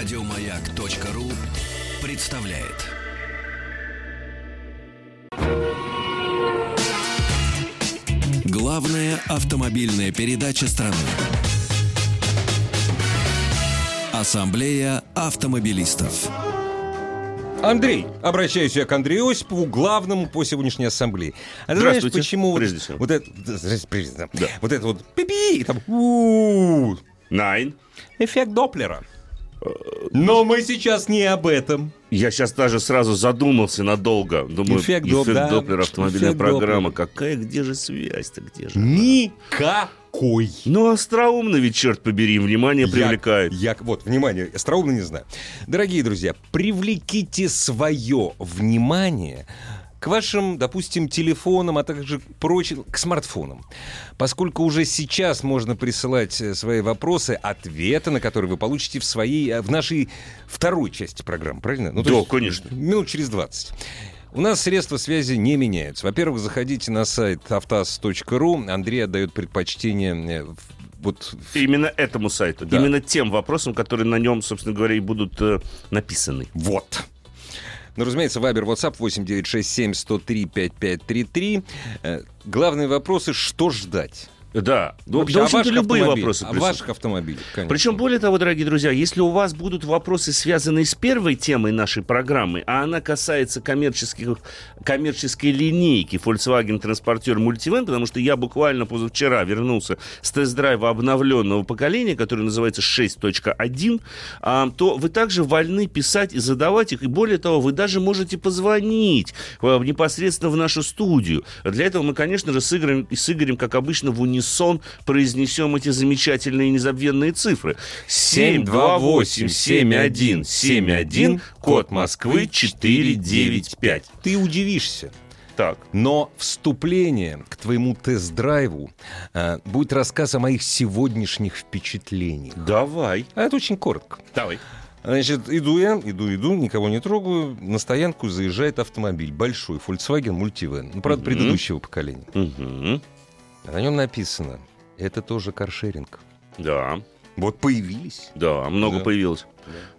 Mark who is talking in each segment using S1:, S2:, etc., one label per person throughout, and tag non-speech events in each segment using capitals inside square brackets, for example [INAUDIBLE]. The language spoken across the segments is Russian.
S1: Радиомаяк.ру представляет. Главная автомобильная передача страны. Ассамблея автомобилистов.
S2: Андрей, обращаюсь я к Андрею Осипову, главному по сегодняшней ассамблее. А ты знаешь,
S3: Здравствуйте,
S2: почему вот,
S3: прежде всего.
S2: вот это.
S3: Да.
S2: вот это вот пи-пи, и там
S3: Найн.
S2: эффект Доплера. Но мы сейчас не об этом.
S3: Я сейчас даже сразу задумался надолго. Думаю,
S2: Эффект
S3: эффект,
S2: Доп- да.
S3: Доплера, автомобильная
S2: Эффект
S3: программа.
S2: Доплера.
S3: Какая, где же связь-то, где же?
S2: Никакой.
S3: Ну, остроумно ведь, черт побери, внимание
S2: Я-
S3: привлекает.
S2: Я, вот, внимание, остроумно не знаю. Дорогие друзья, привлеките свое внимание к вашим, допустим, телефонам, а также прочим, к смартфонам. Поскольку уже сейчас можно присылать э, свои вопросы, ответы на которые вы получите в своей, э, в нашей второй части программы, правильно? Ну,
S3: Да,
S2: есть
S3: конечно.
S2: Минут через 20. У нас средства связи не меняются. Во-первых, заходите на сайт автаз.ру. Андрей отдает предпочтение э, вот
S3: Именно этому сайту,
S2: Да.
S3: именно тем вопросам, которые на нем, собственно говоря, и будут э, написаны.
S2: Вот. Ну, разумеется, Вайбер, WhatsApp 8967 103 5533. Э, Главные вопросы, что ждать?
S3: Да, ну, да, в общем-то,
S2: ваших
S3: любые
S2: автомобилях,
S3: вопросы.
S2: О
S3: присутствуют.
S2: ваших автомобилях, конечно.
S3: Причем, более того, дорогие друзья, если у вас будут вопросы, связанные с первой темой нашей программы, а она касается коммерческих, коммерческой линейки Volkswagen Transporter Multivan, потому что я буквально позавчера вернулся с тест-драйва обновленного поколения, который называется 6.1, а, то вы также вольны писать и задавать их, и более того, вы даже можете позвонить э, непосредственно в нашу студию. Для этого мы, конечно же, с Игорем, и с Игорем как обычно, в унисон произнесем эти замечательные незабвенные цифры. 728-7171, код Москвы 495.
S2: Ты удивишься.
S3: Так,
S2: Но вступление к твоему тест-драйву э, будет рассказ о моих сегодняшних впечатлениях.
S3: давай.
S2: А это очень коротко.
S3: Давай.
S2: Значит, иду я, иду, иду, никого не трогаю. На стоянку заезжает автомобиль. Большой Volkswagen Multivan. Ну, правда,
S3: Мгм.
S2: предыдущего поколения.
S3: Мгм.
S2: На нем написано, это тоже каршеринг.
S3: Да,
S2: Вот появились.
S3: да, много
S2: Да.
S3: появилось.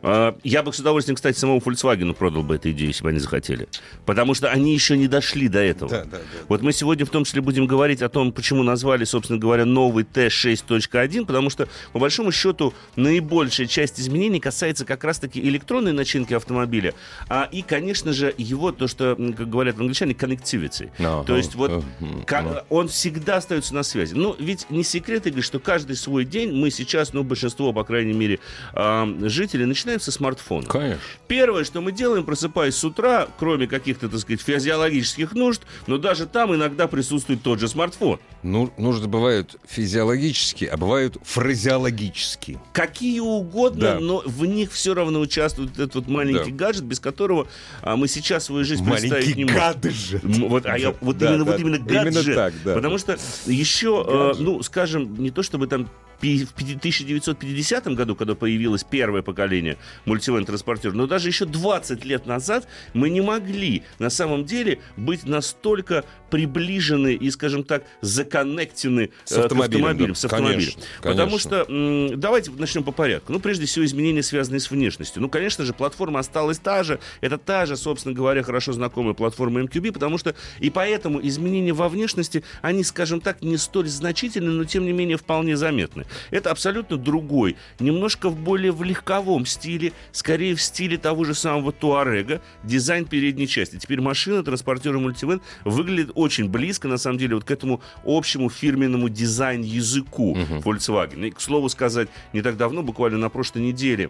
S3: А, Я бы с удовольствием, кстати, самому Volkswagen продал бы эту идею, если бы они захотели. Потому что они еще не дошли до этого.
S2: Да, да, да.
S3: Вот мы сегодня в том числе будем говорить о том, почему назвали, собственно говоря, новый Т6.1, потому что, по большому счету, наибольшая часть изменений касается как раз-таки электронной начинки автомобиля, а, и, конечно же, его, то, что, как говорят англичане, connectivity.
S2: Ага.
S3: То есть вот
S2: Мгм.
S3: ка- он всегда остается на связи. Ну, ведь не секрет, Игорь, что каждый свой день мы сейчас, ну, большинство, по крайней мере, а, жителей начинаем со смартфона.
S2: Конечно.
S3: Первое, что мы делаем, просыпаясь с утра, кроме каких-то, так сказать, физиологических нужд, но даже там иногда присутствует тот же смартфон.
S2: Ну, нужды бывают физиологические, а бывают фразеологические.
S3: Какие угодно,
S2: Да.
S3: но в них все равно участвует этот вот маленький
S2: Да.
S3: гаджет, без которого а, мы сейчас свою жизнь представить
S2: Маленький
S3: не можем.
S2: гаджет.
S3: Вот, а я, вот
S2: Да,
S3: именно,
S2: да,
S3: вот именно
S2: именно
S3: гаджет.
S2: так, да.
S3: Потому что еще, э, ну, скажем, не то чтобы там в пяти- 1950 году, когда появилось первое поколение мультивен транспортер, но даже еще 20 лет назад мы не могли на самом деле быть настолько приближены и, скажем так, законнектены
S2: С
S3: э, к
S2: автомобилем,
S3: автомобилям,
S2: да.
S3: с автомобилем.
S2: Конечно,
S3: Потому
S2: конечно.
S3: что, давайте начнем по порядку. Ну, прежде всего, изменения, связанные с внешностью. Ну, конечно же, платформа осталась та же. Это та же, собственно говоря, хорошо знакомая платформа MQB, потому что и поэтому изменения во внешности, они, скажем так, не столь значительны, но, тем не менее, вполне заметны. Это абсолютно другой, немножко в более в легковом стиле, скорее в стиле того же самого Туарега, дизайн передней части. Теперь машина, транспортер и мультивен выглядит очень близко, на самом деле, вот к этому общему фирменному дизайн-языку Volkswagen. И, к слову сказать, не так давно, буквально на прошлой неделе,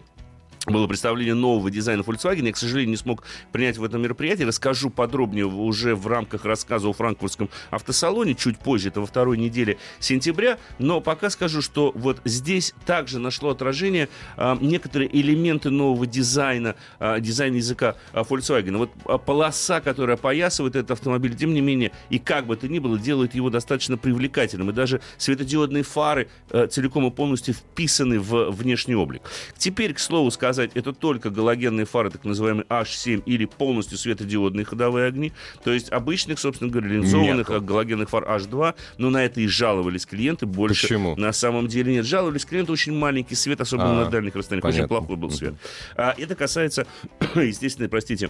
S3: было представление нового дизайна Volkswagen. Я, к сожалению, не смог принять в этом мероприятии. Расскажу подробнее уже в рамках рассказа о франкфуртском автосалоне чуть позже, это во второй неделе сентября. Но пока скажу, что вот здесь также нашло отражение а, некоторые элементы нового дизайна, а, дизайна языка а, Volkswagen. Вот полоса, которая опоясывает этот автомобиль, тем не менее, и как бы то ни было, делает его достаточно привлекательным. И даже светодиодные фары э, целиком и полностью вписаны в внешний облик. Теперь, к слову сказать, сказать, это только галогенные фары, так называемые H7 или полностью светодиодные ходовые огни. То есть обычных, собственно говоря, линзованных
S2: Нету.
S3: а, галогенных фар H2, но на это и жаловались клиенты больше.
S2: Почему?
S3: На самом деле нет. Жаловались клиенты очень маленький свет, особенно
S2: А,
S3: на дальних расстояниях.
S2: понятно.
S3: Очень плохой был свет. А, это касается, [CLEARS THROAT] естественно, простите,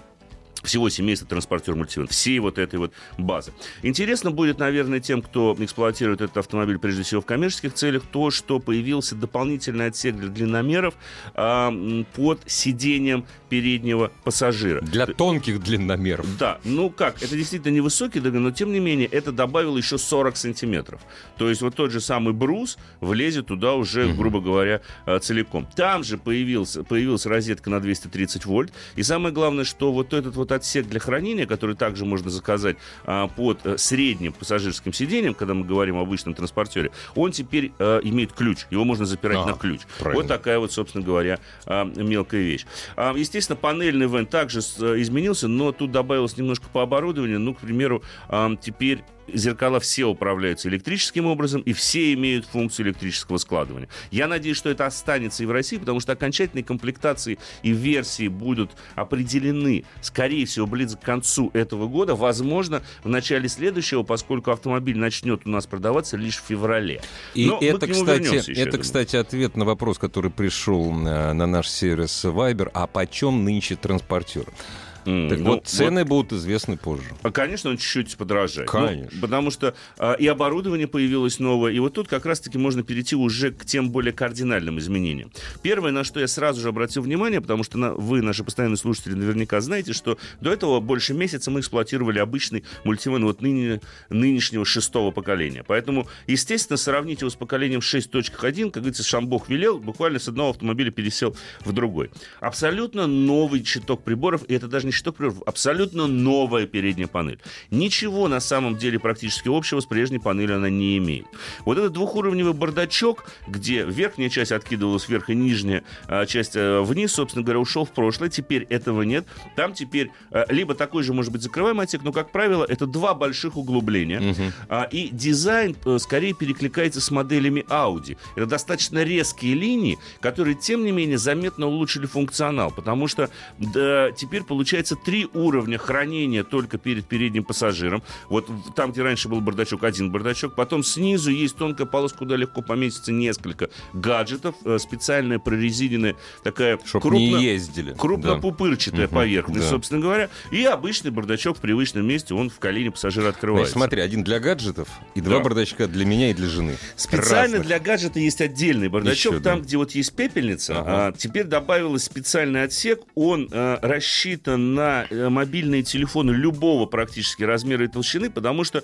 S3: всего семейства транспортер мультивен, всей вот этой вот базы. Интересно будет, наверное, тем, кто эксплуатирует этот автомобиль, прежде всего в коммерческих целях, то, что появился дополнительный отсек для длинномеров а, м, под сиденьем переднего пассажира.
S2: Для тонких длинномеров.
S3: Да, ну как, это действительно невысокий ДГ, но тем не менее это добавило еще 40 сантиметров. То есть вот тот же самый брус влезет туда уже, грубо говоря, э, целиком. Там же появился, появилась розетка на 230 вольт. И самое главное, что вот этот вот отсек для хранения, который также можно заказать а, под э, средним пассажирским сиденьем, когда мы говорим о обычном транспортере, он теперь э, имеет ключ. Его можно запирать
S2: А,
S3: на ключ.
S2: правильно.
S3: Вот такая вот, собственно говоря, а, мелкая вещь. А, Естественно, панельный вен также с- э, изменился, но тут добавилось немножко по оборудованию. Ну, к примеру, а, теперь зеркала все управляются электрическим образом, и все имеют функцию электрического складывания. Я надеюсь, что это останется и в России, потому что окончательные комплектации и версии будут определены, скорее всего, ближе к концу этого года, возможно, в начале следующего, поскольку автомобиль начнет у нас продаваться лишь в феврале.
S2: И
S3: Но мы
S2: это,
S3: к нему
S2: кстати,
S3: еще,
S2: это, кстати, ответ на вопрос, который пришел э, на наш сервис Viber. А почем нынче транспортер?
S3: М,
S2: Так
S3: ну,
S2: вот, цены будут известны позже.
S3: А, Конечно, он чуть-чуть подорожает.
S2: Конечно.
S3: Ну, потому что а, и оборудование появилось новое, и вот тут как раз-таки можно перейти уже к тем более кардинальным изменениям. Первое, на что я сразу же обратил внимание, потому что на- вы, наши постоянные слушатели, наверняка знаете, что до этого больше месяца мы эксплуатировали обычный мультивен вот ныне- нынешнего шестого поколения. Поэтому, естественно, сравнить его с поколением 6.1, как говорится, Шамбох велел, буквально с одного автомобиля пересел в другой. Абсолютно новый щиток приборов, и это даже не щиток приборов, абсолютно новая передняя панель. Ничего на самом деле практически общего с прежней панелью она не имеет. Вот этот двухуровневый бардачок, где верхняя часть откидывалась вверх и нижняя а, часть а, вниз, собственно говоря, ушел в прошлое. Теперь этого нет. Там теперь а, либо такой же, может быть, закрываемый отсек, но, как правило, это два больших углубления. А, и дизайн э, скорее перекликается с моделями Audi. Это достаточно резкие линии, которые, тем не менее, заметно улучшили функционал, потому что да, теперь получается три уровня хранения только перед передним пассажиром. Вот там, где раньше был бардачок, один бардачок. Потом снизу есть тонкая полоска, куда легко поместится несколько гаджетов. э, Специальная прорезиненная такая
S2: Чтоб
S3: крупно-
S2: не ездили.
S3: крупнопупырчатая
S2: Мгм,
S3: поверхность,
S2: да.
S3: собственно говоря. И обычный бардачок в привычном месте, он в колене пассажира
S2: Значит,
S3: открывается.
S2: смотри, один для гаджетов и два
S3: Да.
S2: бардачка для меня и для жены.
S3: Специально
S2: Разных.
S3: для гаджета есть отдельный бардачок,
S2: Еще,
S3: там,
S2: да.
S3: где вот есть пепельница.
S2: Ага.
S3: а, теперь добавилось специальный отсек. Он а, рассчитан на э, мобильные телефоны любого практически размера и толщины, потому что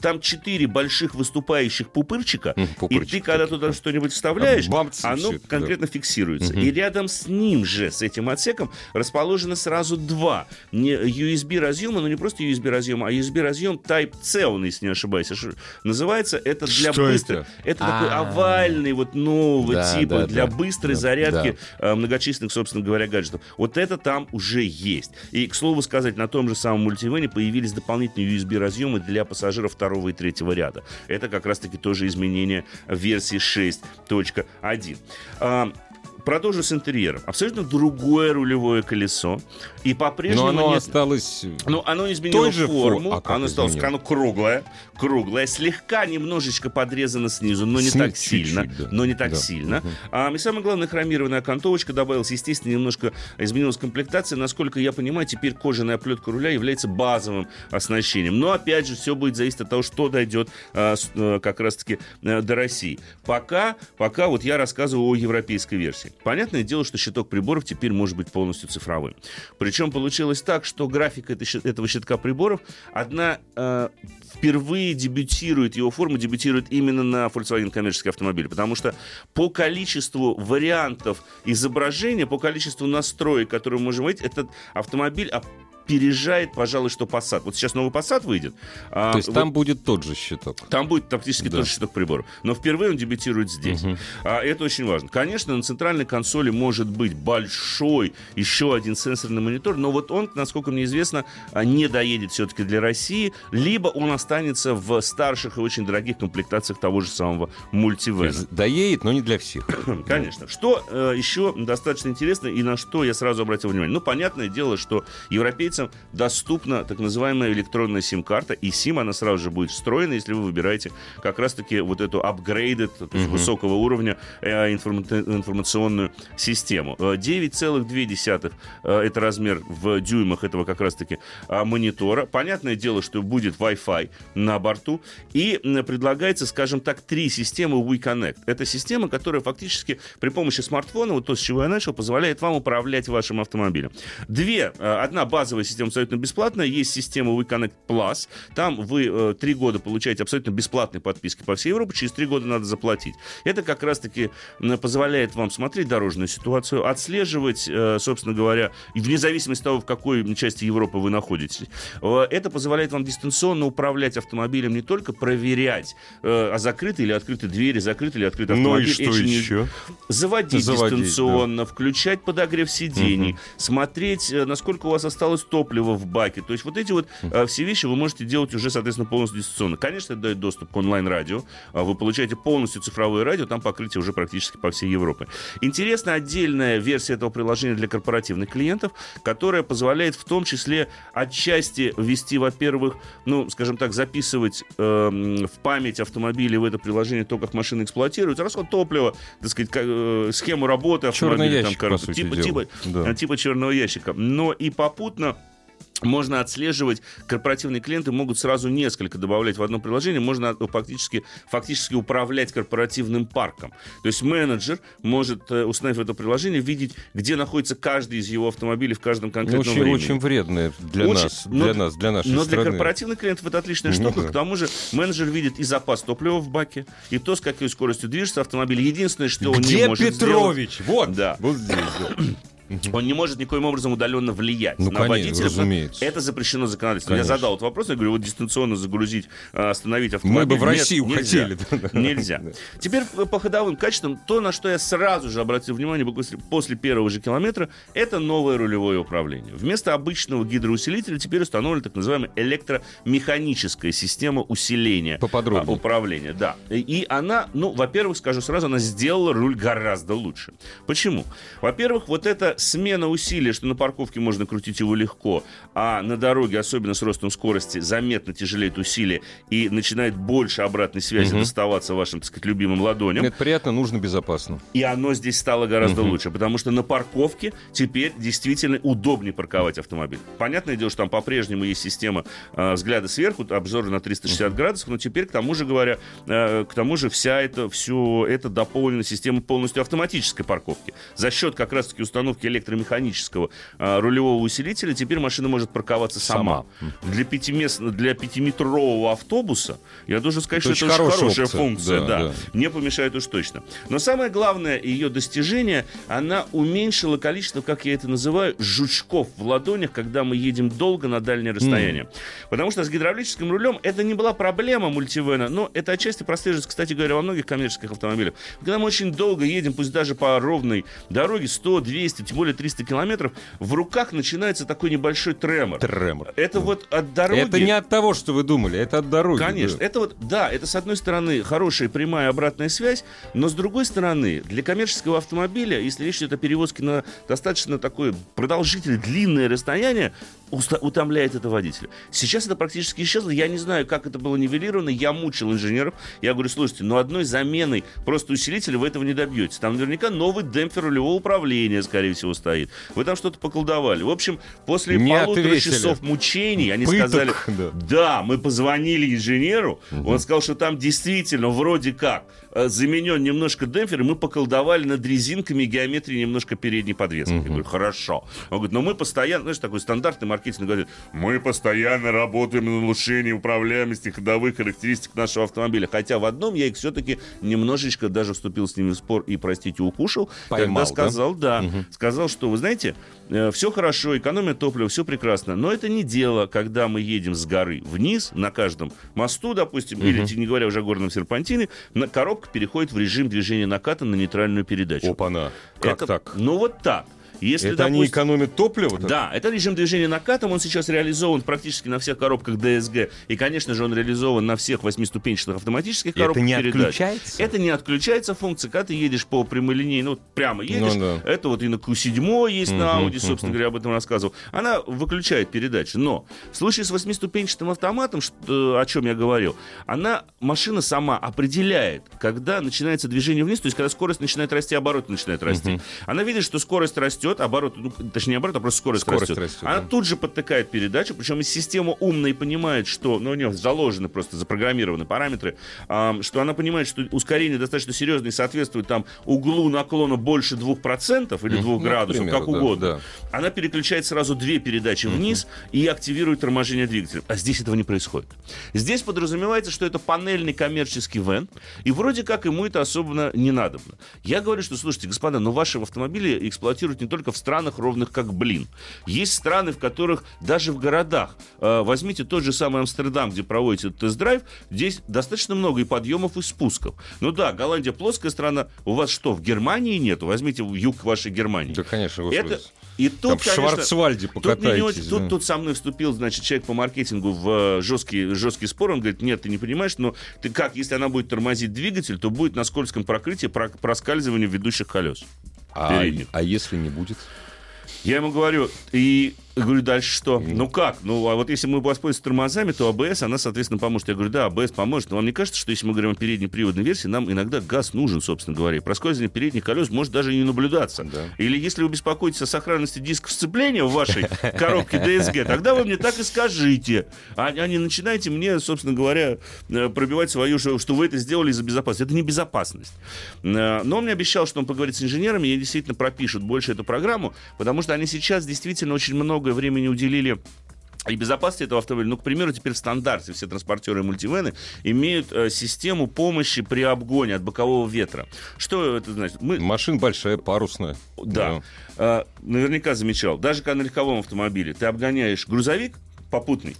S3: там четыре больших выступающих пупырчика,
S2: М,
S3: и
S2: пупырчики
S3: ты, когда туда
S2: да.
S3: что-нибудь вставляешь,
S2: бамц, и
S3: оно
S2: всё это, да.
S3: конкретно фиксируется. И рядом с ним же, с этим отсеком, расположено сразу два не USB разъема, но не просто USB разъем, а USB разъем Type-C, он, если не ошибаюсь. Называется это для
S2: Что
S3: быстрой.
S2: это?
S3: Это такой
S2: А.
S3: овальный, вот нового
S2: Да,
S3: типа
S2: да,
S3: для
S2: да.
S3: быстрой
S2: Да,
S3: зарядки э, многочисленных, собственно говоря, гаджетов. Вот это там уже есть. И, к слову сказать, на том же самом мультивене появились дополнительные USB-разъемы для пассажиров второго и третьего ряда. Это как раз-таки тоже изменение версии 6.1. А, Продолжу с интерьером. Абсолютно другое рулевое колесо. И по-прежнему
S2: Но оно
S3: нет...
S2: осталось...
S3: Ну, оно не изменило
S2: Той же
S3: форму,
S2: фор- а
S3: оно стало
S2: изменило?
S3: оно круглое, круглое, слегка немножечко подрезано снизу, но не
S2: Сни-
S3: так сильно,
S2: да.
S3: но не так
S2: Да.
S3: сильно. А, и самое главное, хромированная окантовочка добавилась, естественно, немножко изменилась комплектация. Насколько я понимаю, теперь кожаная оплетка руля является базовым оснащением. Но, опять же, все будет зависеть от того, что дойдет а, с- э, как раз-таки э, до России. Пока, пока вот я рассказываю о европейской версии. Понятное дело, что щиток приборов теперь может быть полностью цифровым. Причем получилось так, что щит- этого щитка приборов, одна э, впервые дебютирует, его форма дебютирует именно на Volkswagen коммерческий автомобиль, потому что по количеству вариантов изображения, по количеству настроек, которые мы можем видеть, этот автомобиль опережает, пожалуй, что Passat. Вот сейчас новый Passat выйдет.
S2: А, То есть вот, там будет тот же щиток?
S3: Там будет практически да. тот же щиток прибора. Но впервые он дебютирует здесь. Угу. А, это очень важно. Конечно, на центральной консоли может быть большой еще один сенсорный монитор, но вот он, насколько мне известно, а, не доедет все-таки для России, либо он останется в старших и очень дорогих комплектациях того же самого мультивена.
S2: Доедет, но не для всех. [CLEARS THROAT]
S3: Конечно. Что э, еще достаточно интересно и на что я сразу обратил внимание? Ну, понятное дело, что европейцам доступна так называемая электронная сим-карта, и сим она сразу же будет встроена, если вы выбираете как раз-таки вот эту upgraded, то есть uh-huh. высокого уровня э, информа- информационную систему. 9,2 э, это размер в дюймах этого как раз-таки э, монитора. Понятное дело, что будет Wi-Fi на борту, и предлагается, скажем так, три системы WeConnect. Это система, которая фактически при помощи смартфона, вот то, с чего я начал, позволяет вам управлять вашим автомобилем. Две. Э, одна базовая система абсолютно бесплатная, есть система WeConnect Plus. Там вы э, три года получаете абсолютно бесплатные подписки по всей Европе, через три года надо заплатить. Это как раз-таки позволяет вам смотреть дорожную ситуацию, отслеживать, э, собственно говоря, вне зависимости от того, в какой части Европы вы находитесь. Это позволяет вам дистанционно управлять автомобилем, не только проверять, а закрыты или открыты двери, закрыты или открыты автомобиль.
S2: Ну и что еще?
S3: Заводить, Заводить дистанционно, да. включать подогрев сидений, угу. смотреть, насколько у вас осталось топлива в баке. То есть вот эти вот э, все вещи вы можете делать уже, соответственно, полностью дистанционно. Конечно, это дает доступ к онлайн-радио. А вы получаете полностью цифровое радио, там покрытие уже практически по всей Европе. Интересна отдельная версия этого приложения для корпоративных клиентов, которая позволяет в том числе отчасти ввести, во-первых, ну, скажем так, записывать э, в память автомобиля в это приложение то, как машина эксплуатируется, расход топлива, так сказать, как, э, схему работы
S2: автомобиля. Черный ящик, там, по
S3: типа, типа, да. типа черного ящика. Но и попутно можно отслеживать, корпоративные клиенты могут сразу несколько добавлять в одно приложение, можно фактически, фактически управлять корпоративным парком. То есть менеджер может, э, установив это приложение, видеть, где находится каждый из его автомобилей в каждом конкретном
S2: ну, очень,
S3: времени.
S2: Очень вредное для очень, нас, для но, нас, для нашей
S3: Но
S2: страны.
S3: для корпоративных клиентов это отличная [LAUGHS] ну штука. К тому же менеджер видит и запас топлива в баке, и то, с какой скоростью движется автомобиль. Единственное, что он
S2: где
S3: не может
S2: Петрович?
S3: сделать...
S2: Вот, да. вот здесь. [CLEARS THROAT]
S3: Он не может никоим образом удаленно влиять
S2: ну,
S3: на
S2: конечно,
S3: водителя.
S2: Разумеется.
S3: Это запрещено законодательством. Конечно. Я задал этот вопрос, я говорю, вот дистанционно загрузить, а, остановить автомобиль.
S2: Мы бы в Россию
S3: Нет,
S2: хотели.
S3: Нельзя. Теперь по ходовым качествам, то, на что я сразу же обратил внимание после первого же километра, это новое рулевое управление. Вместо обычного гидроусилителя теперь установлена так называемая электромеханическая система усиления
S2: Поподробнее.
S3: управления. Да. И она, ну, во-первых, скажу сразу, она сделала руль гораздо лучше. Почему? Во-первых, вот эта смена усилий усилие, что на парковке можно крутить его легко, а на дороге, особенно с ростом скорости, заметно тяжелеет усилие и начинает больше обратной связи угу. доставаться вашим, так сказать, любимым ладоням.
S2: Это приятно, нужно, безопасно.
S3: И оно здесь стало гораздо угу. лучше, потому что на парковке теперь действительно удобнее парковать автомобиль. Понятное дело, что там по-прежнему есть система э, взгляда сверху, обзор на 360 градусов, но теперь, к тому же говоря, э, к тому же вся это, все это дополнена система полностью автоматической парковки. За счет как раз-таки установки электромеханической электрического а, рулевого усилителя, теперь машина может парковаться сама. сама. Для, пятимест... для пятиметрового автобуса, я должен сказать, это что это очень хорошая опция. функция. Да, да. Да. Не помешает уж точно. Но самое главное ее достижение, она уменьшила количество, как я это называю, жучков в ладонях, когда мы едем долго на дальнее расстояние. Mm. Потому что с гидравлическим рулем это не была проблема мультивена, но это отчасти прослеживается, кстати говоря, во многих коммерческих автомобилях. Когда мы очень долго едем, пусть даже по ровной дороге, 100, 200, тем более 300 километров, в руках начинается такой небольшой тремор.
S2: Тремор.
S3: Это вот от дороги...
S2: Это не от того, что вы думали, это от дороги.
S3: Конечно. Да. Это вот, да, это с одной стороны хорошая прямая обратная связь, но с другой стороны, для коммерческого автомобиля, если речь идет о перевозке на достаточно такое продолжительное, длинное расстояние, утомляет это водителя. Сейчас это практически исчезло. Я не знаю, как это было нивелировано. Я мучил инженеров. Я говорю, слушайте, но одной заменой просто усилителя вы этого не добьетесь. Там наверняка новый демпфер рулевого управления, скорее всего, стоит. Вы там что-то поколдовали. В общем, после не полутора ответили. часов мучений они Пыток, сказали, да. да, мы позвонили инженеру. Угу. Он сказал, что там действительно вроде как заменен немножко демпфер, и мы поколдовали над резинками и геометрией немножко передней подвески. Я говорю, хорошо. Он говорит, но мы постоянно, знаешь, такой стандартный маркетинг говорит, мы постоянно работаем над улучшением управляемости ходовых характеристик нашего автомобиля. Хотя в одном я их все-таки немножечко даже вступил с ними в спор и, простите, укушал.
S2: Поймал,
S3: когда сказал, да, сказал, что, вы знаете, все хорошо, экономия топлива, все прекрасно, но это не дело, когда мы едем с горы вниз на каждом мосту, допустим, или, не говоря уже о горном серпантине, на, коробка переходит в режим движения наката на нейтральную передачу.
S2: Опа-на. Как
S3: Это-
S2: так?
S3: Ну вот так. Если,
S2: Это они
S3: допустим,
S2: экономят топливо?
S3: да, это режим движения накатом, он сейчас реализован практически на всех коробках DSG, и, конечно же, он реализован на всех восьмиступенчатых автоматических
S2: Это
S3: коробках
S2: не
S3: передач.
S2: отключается?
S3: Это не отключается функция, когда ты едешь по прямолинейной, ну, прямо едешь,
S2: Ну да.
S3: это вот и на Q7 есть на Audi, собственно говоря, об этом рассказывал, она выключает передачи, но в случае с восьмиступенчатым автоматом, что- о чем я говорил, она, машина сама определяет, когда начинается движение вниз, то есть когда скорость начинает расти, обороты начинают расти. Она видит, что скорость растет, оборот, ну, точнее, не оборот, а просто скорость,
S2: Скорость
S3: растет.
S2: растет,
S3: Она
S2: да.
S3: тут же подтыкает передачу, причем система умная и понимает, что, ну, у нее заложены просто, запрограммированы параметры, ам, что она понимает, что ускорение достаточно серьезное и соответствует там углу наклона больше 2% или 2
S2: ну,
S3: градусов, как
S2: да,
S3: угодно.
S2: да.
S3: Она переключает сразу две передачи вниз и активирует торможение двигателя. А здесь этого не происходит. Здесь подразумевается, что это панельный коммерческий вен, и вроде как ему это особенно не надобно. Я говорю, что, слушайте, господа, но ваши автомобили эксплуатируют не только в странах, ровных как блин. Есть страны, в которых даже в городах, э, возьмите тот же самый Амстердам, где проводите тест-драйв, здесь достаточно много и подъемов, и спусков. Ну да, Голландия плоская страна. У вас что, в Германии нету? Возьмите юг вашей Германии.
S2: Да, конечно, господи.
S3: Это, и тут,
S2: Там в
S3: конечно,
S2: Шварцвальде
S3: тут, очень- тут,
S2: да.
S3: тут со мной вступил, значит, человек по маркетингу в э, жесткий, жесткий спор. Он говорит, нет, ты не понимаешь, но ты как, если она будет тормозить двигатель, то будет на скользком прокрытии про- проскальзывание ведущих колес.
S2: А, а если не будет?
S3: Я ему говорю, и говорю, дальше что? Ну как? Ну, а вот если мы воспользуемся тормозами, то АБС, она, соответственно, поможет. Я говорю, да, АБС поможет. Но вам не кажется, что если мы говорим о передней приводной версии, нам иногда газ нужен, собственно говоря. И Проскальзывание передних колес может даже не наблюдаться.
S2: Да.
S3: Или если вы беспокоитесь о сохранности дисков сцепления в вашей коробке DSG, тогда вы мне так и скажите. А, а не начинайте мне, собственно говоря, э, пробивать свою, что, что вы это сделали из-за безопасности. Это не безопасность. Э, Но он мне обещал, что он поговорит с инженерами, и действительно пропишут больше эту программу, потому что они сейчас действительно очень много времени уделили и безопасности этого автомобиля. Ну, к примеру, теперь в стандарте все транспортеры и мультивены имеют э, систему помощи при обгоне от бокового ветра. Что это значит? Мы,
S2: Машина большая, парусная.
S3: да. Э, наверняка замечал. Даже когда на легковом автомобиле ты обгоняешь грузовик попутный,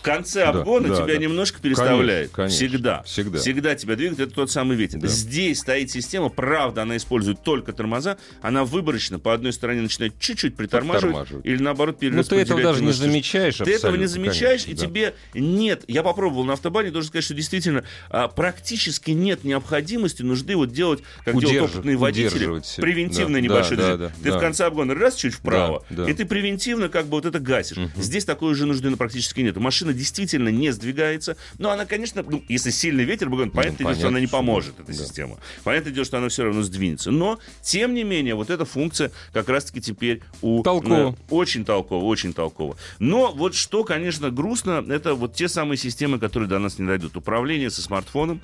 S3: в конце
S2: Да,
S3: обгона
S2: да,
S3: тебя
S2: да.
S3: немножко переставляет.
S2: Конечно, конечно.
S3: Всегда.
S2: Всегда.
S3: Всегда тебя двигает. Это тот самый ветер.
S2: Да.
S3: Здесь стоит система. Правда, она использует только тормоза. Она выборочно по одной стороне начинает чуть-чуть притормаживать. Или наоборот
S2: Ну, ты
S3: перераспределять
S2: этого даже не замечаешь
S3: Ты этого не замечаешь,
S2: конечно,
S3: и
S2: да.
S3: тебе нет. Я попробовал на автобане, должен сказать, что действительно а, практически нет необходимости, нужды вот делать, как делают
S2: Удерживать-
S3: опытные водители, превентивное
S2: Да,
S3: небольшое
S2: да,
S3: движение.
S2: да,
S3: Ты
S2: да.
S3: в конце обгона раз чуть вправо,
S2: Да, да.
S3: и ты превентивно как бы вот это гасишь. Здесь такой уже нужды ну, практически нет. Машина действительно не сдвигается, но она, конечно, ну, если сильный ветер, обгон, понятно, дело, что
S2: понятно,
S3: она не поможет, эта
S2: Да.
S3: система. Понятное дело, что она все равно сдвинется. Но, тем не менее, вот эта функция как раз-таки теперь у...
S2: Толково.
S3: э, очень толково, очень толково. Но вот что, конечно, грустно, это вот те самые системы, которые до нас не дойдут. Управление со смартфоном,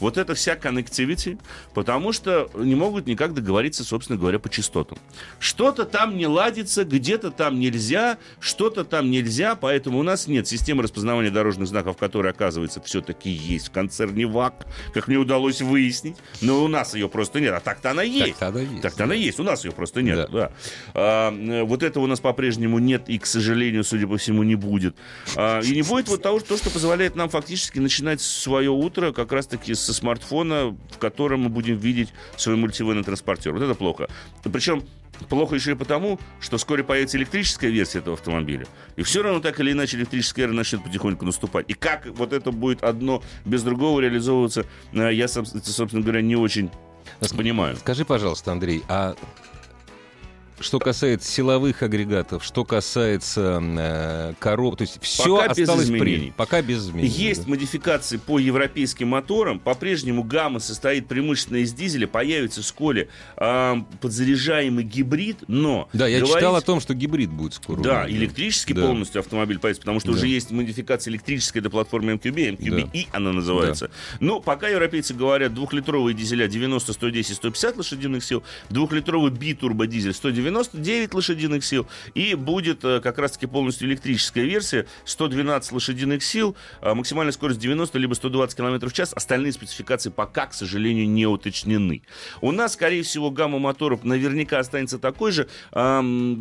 S3: вот это вся connectivity, потому что не могут никак договориться, собственно говоря, по частотам. Что-то там не ладится, где-то там нельзя, что-то там нельзя, поэтому у нас нет системы распознавания дорожных знаков, которая, оказывается, все-таки есть в концерне ВАК, как мне удалось выяснить. Но у нас ее просто нет, а так-то она есть.
S2: Так-то она есть,
S3: Так-то она есть, у нас ее просто нет.
S2: Да.
S3: Да. А, э, вот этого у нас по-прежнему нет и, к сожалению, судя по всему, не будет. А, и не будет вот того, то, что позволяет нам фактически начинать свое утро как раз-таки со смартфона, в котором мы будем видеть свой мультивенный транспортер. Вот это плохо. Причем Плохо еще и потому, что вскоре появится электрическая версия этого автомобиля. И все равно так или иначе электрическая эра начнет потихоньку наступать. И как вот это будет одно без другого реализовываться, э, я, соб- собственно говоря, не очень понимаю.
S2: Скажи, пожалуйста, Андрей, а что касается силовых агрегатов, что касается э, коров, то есть все
S3: Пока без
S2: осталось
S3: изменений.
S2: при. Пока без изменений.
S3: Есть
S2: да.
S3: модификации по европейским моторам. По-прежнему гамма состоит преимущественно из дизеля. Появится вскоре а, подзаряжаемый гибрид, но...
S2: Да, я
S3: говорить-
S2: читал о том, что гибрид будет скоро.
S3: Да, электрический
S2: Да.
S3: полностью автомобиль появится, потому что
S2: Да.
S3: уже есть модификация электрическая для платформы MQB, MQB
S2: Да.
S3: она называется. Но пока европейцы говорят двухлитровые дизеля 90, 110, 150 лошадиных сил, двухлитровый битурбодизель 199 лошадиных сил, и будет э, как раз-таки полностью электрическая версия 112 лошадиных сил, а максимальная скорость 90 либо 120 км в час. Остальные спецификации пока, к сожалению, не уточнены. У нас, скорее всего, гамма моторов наверняка останется такой же.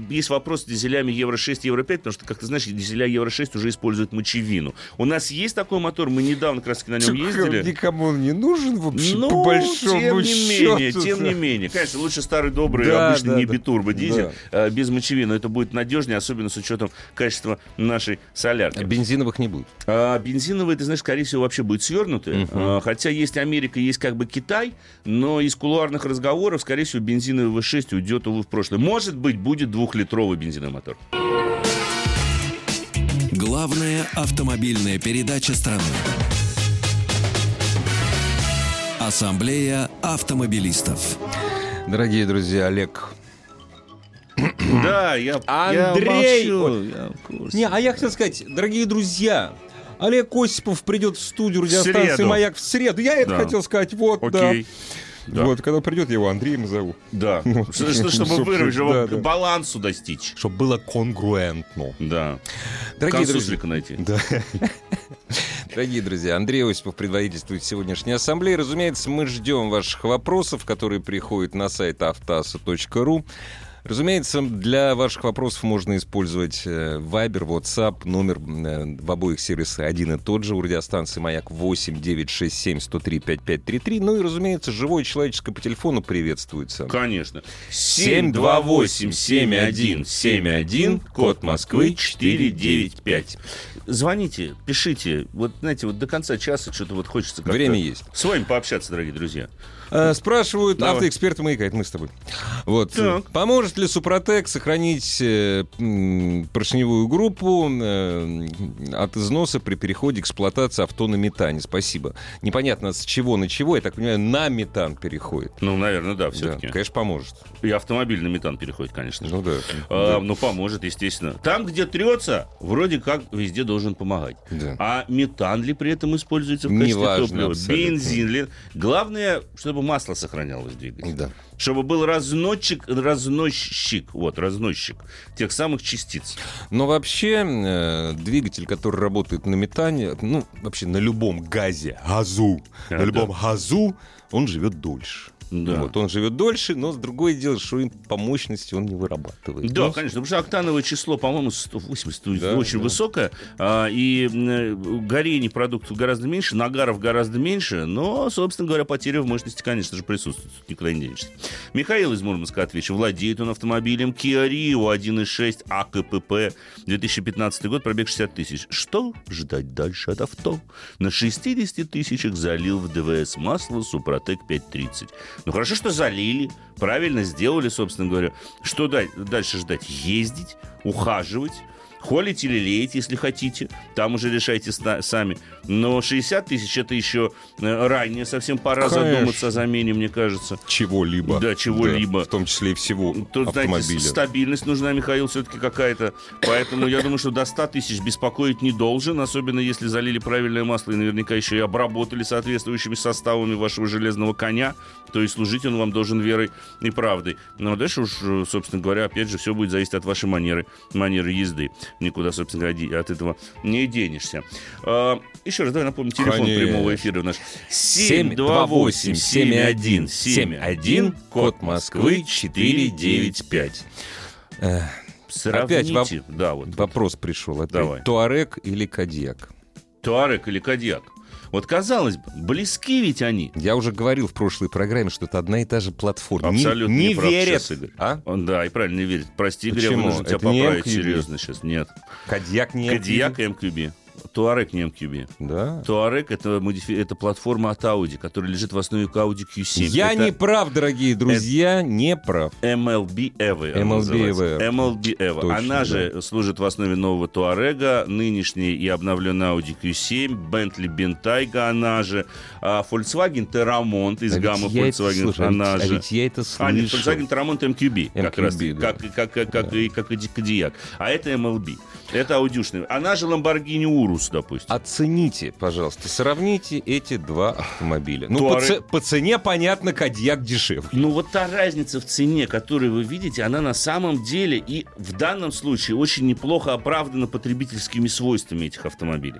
S3: Есть вопрос с дизелями Евро-6, Евро-5, потому что, как ты знаешь, дизеля Евро-6 уже используют мочевину. У нас есть такой мотор, мы недавно как раз на нем ездили.
S2: Никому он не нужен, вообще,
S3: Ну,
S2: по большому
S3: тем не менее,
S2: счету.
S3: тем не менее. Конечно, лучше старый добрый,
S2: Да,
S3: обычный
S2: да,
S3: не
S2: да.
S3: битурбо дизель,
S2: Да.
S3: а, без мочевины. Это будет надежнее, особенно с учетом качества нашей солярки.
S2: А Бензиновых не будет.
S3: А, бензиновые, ты знаешь, скорее всего, вообще будет свернуты. А, хотя есть Америка, есть как бы Китай, но из кулуарных разговоров, скорее всего, бензиновый V6 уйдет, увы, в прошлое. Может быть, будет двухлитровый бензиновый мотор.
S1: Главная автомобильная передача страны. Ассамблея автомобилистов.
S2: Дорогие друзья, Олег.
S3: Да, я,
S2: Андрей!
S3: я молчу, я в курсе.
S2: Не, а я хотел сказать, дорогие друзья, Олег Осипов придет в студию радиостанции
S3: среду.
S2: «Маяк» в среду. Я это
S3: Да.
S2: хотел сказать, вот,
S3: Окей.
S2: да.
S3: Да.
S2: Вот, когда придет, я его Андреем назову.
S3: Да. [LAUGHS] Что- что- Чтобы
S2: Собственно,
S3: выровнять, чтобы
S2: да, да.
S3: к балансу достичь.
S2: Чтобы было конгруентно.
S3: Да.
S2: Дорогие друзья,
S3: найти.
S2: Да. [LAUGHS] Дорогие друзья, Андрей Осипов предводительствует сегодняшней ассамблеи. Разумеется, мы ждем ваших вопросов, которые приходят на сайт автоаса.ру. Разумеется, для ваших вопросов можно использовать э, Viber, WhatsApp, номер э, в обоих сервисах один и тот же. У радиостанции «Маяк» 8 967 103 5533. Ну и, разумеется, живое человеческое по телефону приветствуется.
S3: Конечно.
S2: 728-7171, код Москвы 495.
S3: Звоните, пишите. Вот, знаете, вот до конца часа что-то вот хочется как-то
S2: Время есть.
S3: С вами пообщаться, дорогие друзья.
S2: Э, Спрашивают
S3: Давай.
S2: автоэксперты маяка, это мы с тобой. Вот.
S3: Так.
S2: Поможет ли Супротек сохранить э, поршневую группу э, от износа при переходе эксплуатации авто на метане? Спасибо. Непонятно, с чего на чего, я так понимаю, на метан переходит.
S3: Ну, наверное, да,
S2: Да,
S3: все-таки.
S2: конечно, поможет.
S3: И автомобиль на метан переходит, конечно же.
S2: Ну да.
S3: А, ну, поможет, естественно. Там, где трется, вроде как везде должен помогать.
S2: Да.
S3: А метан ли при этом используется в качестве
S2: Неважно
S3: топлива?
S2: абсолютно.
S3: Бензин ли? Главное, чтобы масло сохранялось в двигателе.
S2: Да.
S3: Чтобы был разносчик, разносчик, вот, разносчик тех самых частиц.
S2: Но вообще э, двигатель, который работает на метане, ну, вообще на любом газе, газу,
S3: А,
S2: на
S3: да.
S2: любом газу, он живет дольше.
S3: Да.
S2: Вот, он живет дольше, но с другое дело, что им по мощности он не вырабатывает.
S3: Да,
S2: Ну,
S3: конечно, потому что октановое число, по-моему, 180, то есть
S2: Да,
S3: очень
S2: да.
S3: высокое, а, и э, горений продуктов гораздо меньше, нагаров гораздо меньше, но, собственно говоря, потеря в мощности, конечно же, присутствует, никуда не денешься. Михаил из Мурманска отвечу, владеет он автомобилем Kia Rio 1.6 АКПП, 2015 год, пробег 60 тысяч. Что ждать дальше от авто? На 60 тысячах залил в ДВС масло Супротек 530. Ну хорошо, что залили, правильно сделали, собственно говоря. Что да- дальше ждать? Ездить, ухаживать, холить или леять, если хотите. Там уже решайте сами. Но 60 тысяч это еще э, ранее. Совсем пора
S2: Конечно.
S3: задуматься о замене, мне кажется.
S2: чего-либо.
S3: Да, чего-либо.
S2: в том числе и всего
S3: Тут,
S2: автомобиля.
S3: знаете, стабильность нужна, Михаил, все-таки какая-то. Поэтому я думаю, что до 100 тысяч беспокоить не должен, особенно если залили правильное масло и наверняка еще и обработали соответствующими составами вашего железного коня, то есть служить он вам должен верой и правдой. Ну, а дальше уж, э, собственно говоря, опять же, все будет зависеть от вашей манеры, манеры езды. Никуда, собственно говоря, от этого не денешься. А, еще раз, давай напомню, телефон
S2: Конечно.
S3: прямого эфира наш. 728-7171, код Москвы 495. Сравните.
S2: Опять
S3: да, вот.
S2: Вопрос пришел. Опять.
S3: Давай.
S2: Туарек или Кадьяк?
S3: Туарек или Кадьяк. Вот казалось бы, близки ведь они.
S2: Я уже говорил в прошлой программе, что это одна и та же платформа. Не-
S3: Абсолютно
S2: не,
S3: не прав
S2: верят.
S3: сейчас, Игорь.
S2: А?
S3: Он, да, и правильно не верит. Прости, Игорь, я вынужден тебя
S2: Это не
S3: поправить
S2: MQB?
S3: серьезно сейчас. Нет.
S2: Кадьяк не
S3: Кадьяк и МКБ. Туарек не MQB.
S2: Да.
S3: Туарек это, модифи... это платформа от Audi, которая лежит в основе Audi Q7.
S2: Я
S3: это
S2: не прав, дорогие друзья, не прав.
S3: MLB Evo.
S2: MLB. Evo.
S3: MLB Evo.
S2: Точно,
S3: Она же служит в основе нового Туарега, нынешний и обновленный Audi Q7, Bentley Bentayga, она же, а, Volkswagen Terramont из
S2: А ведь
S3: гаммы
S2: это-
S3: Volkswagen,
S2: слушай, а
S3: она
S2: ведь- а
S3: же.
S2: ведь я это
S3: А, нет,
S2: слышал.
S3: Volkswagen Terramont MQB, как
S2: MQB,
S3: раз,
S2: да.
S3: как, как, как, как, и, как и Кадиак. А это MLB. Это аудюшный. Она же Lamborghini Urus, допустим.
S2: Оцените, пожалуйста, сравните эти два автомобиля. Ну, по,
S3: Туарег-
S2: ц- по цене, понятно, Кадьяк дешевле.
S3: Ну вот та разница в цене, которую вы видите, она на самом деле и в данном случае очень неплохо оправдана потребительскими свойствами этих автомобилей.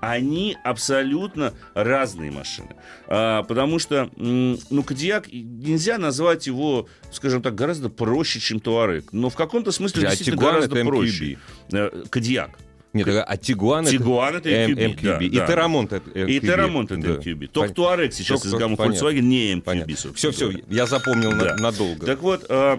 S3: Они абсолютно разные машины. А, потому что, ну, Кадиак, нельзя назвать его, скажем так, гораздо проще, чем Туарек. Но в каком-то смысле
S2: А
S3: действительно
S2: Тигуан
S3: гораздо проще. Э, Кадиак.
S2: Нет, а Тигуан это...
S3: Тигуан это
S2: М-
S3: MQB, да,
S2: И
S3: да.
S2: Терамонт это MQB.
S3: И Террамонт это. MQB. Только Туарек сейчас из гаммы. Volkswagen не MQB.
S2: Все, все, я запомнил надолго.
S3: Так вот, э,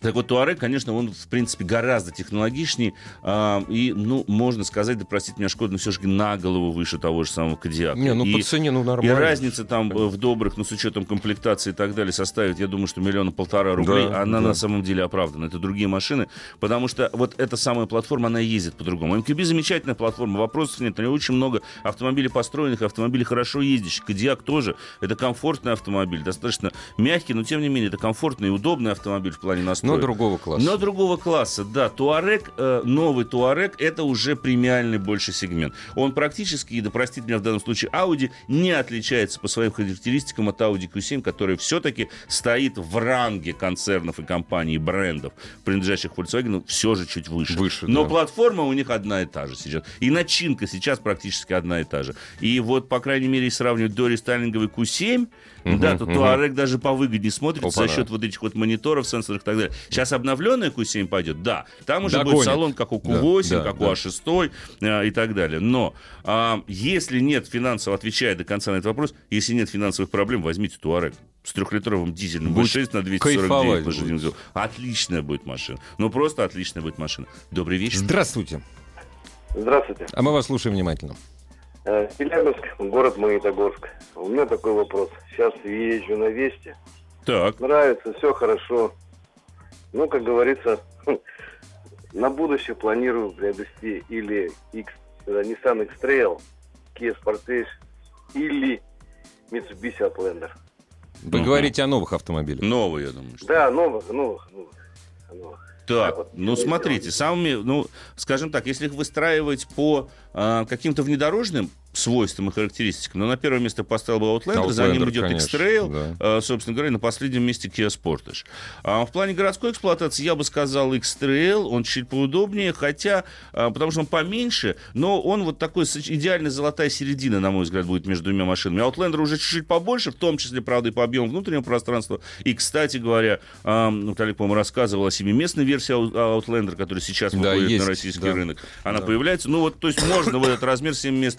S3: так вот, Туарек, конечно, он, в принципе, гораздо технологичнее э, и, ну, можно сказать, да простите меня, Шкода, но все-таки на голову выше того же самого Кадиака.
S2: Не, ну
S3: и,
S2: по цене, ну
S3: и
S2: нормально.
S3: разница там э, в добрых, ну, с учетом комплектации и так далее, составит, я думаю, что миллиона полтора рублей.
S2: Да,
S3: она
S2: да.
S3: на самом деле оправдана. Это другие машины, потому что вот эта самая платформа, она ездит по-другому. MQB замечательная платформа, вопросов нет. У нее очень много автомобилей построенных, автомобилей хорошо ездящих. Кадиак тоже. Это комфортный автомобиль, достаточно мягкий, но тем не менее это комфортный и удобный автомобиль в плане настроек.
S2: Но другого класса.
S3: Но другого класса, да. Туарек, э, новый Туарек, это уже премиальный больше сегмент. Он практически, и да простит меня в данном случае Audi, не отличается по своим характеристикам от Audi Q7, который все-таки стоит в ранге концернов и компаний, и брендов, принадлежащих Volkswagen, все же чуть выше.
S2: Выше,
S3: Но
S2: да.
S3: платформа у них одна и та же сейчас. И начинка сейчас практически одна и та же. И вот, по крайней мере, если сравнивать до рестайлинговый Q7, да, то
S2: мгм.
S3: Туарек даже повыгоднее смотрится за
S2: Опа-на.
S3: счет вот этих вот мониторов, сенсоров и так далее. Сейчас обновленная Q7 пойдет, да. Там уже
S2: Догонит.
S3: будет салон, как у
S2: Да,
S3: Q8,
S2: да,
S3: как
S2: да.
S3: у А6 э, и так далее. Но а, если нет финансово, отвечая до конца на этот вопрос, если нет финансовых проблем, возьмите Туарек с трехлитровым дизельным
S2: Будет
S3: V6 на 249
S2: кайфовать
S3: лошадиных сил. Отличная будет машина. Ну, просто отличная будет машина. Добрый вечер.
S2: Здравствуйте.
S4: Здравствуйте.
S2: А мы вас слушаем внимательно.
S4: Э, Челябинск, город Магнитогорск. У меня такой вопрос. Сейчас езжу на Весте.
S3: Так.
S4: Нравится, все хорошо. Ну, как говорится, на будущее планирую приобрести или X, э, Nissan X-Trail, Kia Sportage или Mitsubishi Outlander.
S2: Вы
S3: Мгм.
S2: говорите о новых автомобилях.
S3: Новый, я думаю. Что.
S4: Да, новых, новых, новых. новых.
S3: Так,
S4: вот.
S3: ну смотрите, самыми, ну, скажем так, если их выстраивать по а, каким-то внедорожным свойствам и характеристикам, ну, на первое место поставил бы Outlander, за ним
S2: Outlander,
S3: идет
S2: конечно,
S3: X-Trail,
S2: да.
S3: а, собственно говоря, и на последнем месте Kia Sportage. А в плане городской эксплуатации я бы сказал X-Trail, он чуть поудобнее, хотя, а, потому что он поменьше, но он вот такой идеальная золотая середина, на мой взгляд, будет между двумя машинами. Outlander уже чуть-чуть побольше, в том числе, правда, и по объему внутреннего пространства. И, кстати говоря, а, ну, Талик, по-моему, рассказывал о семиместной версии Out- Outlander, которая сейчас
S2: Да,
S3: выходит
S2: есть,
S3: на российский
S2: да.
S3: рынок. Она
S2: Да.
S3: появляется. Ну, вот, то есть можно в этот размер 7 мест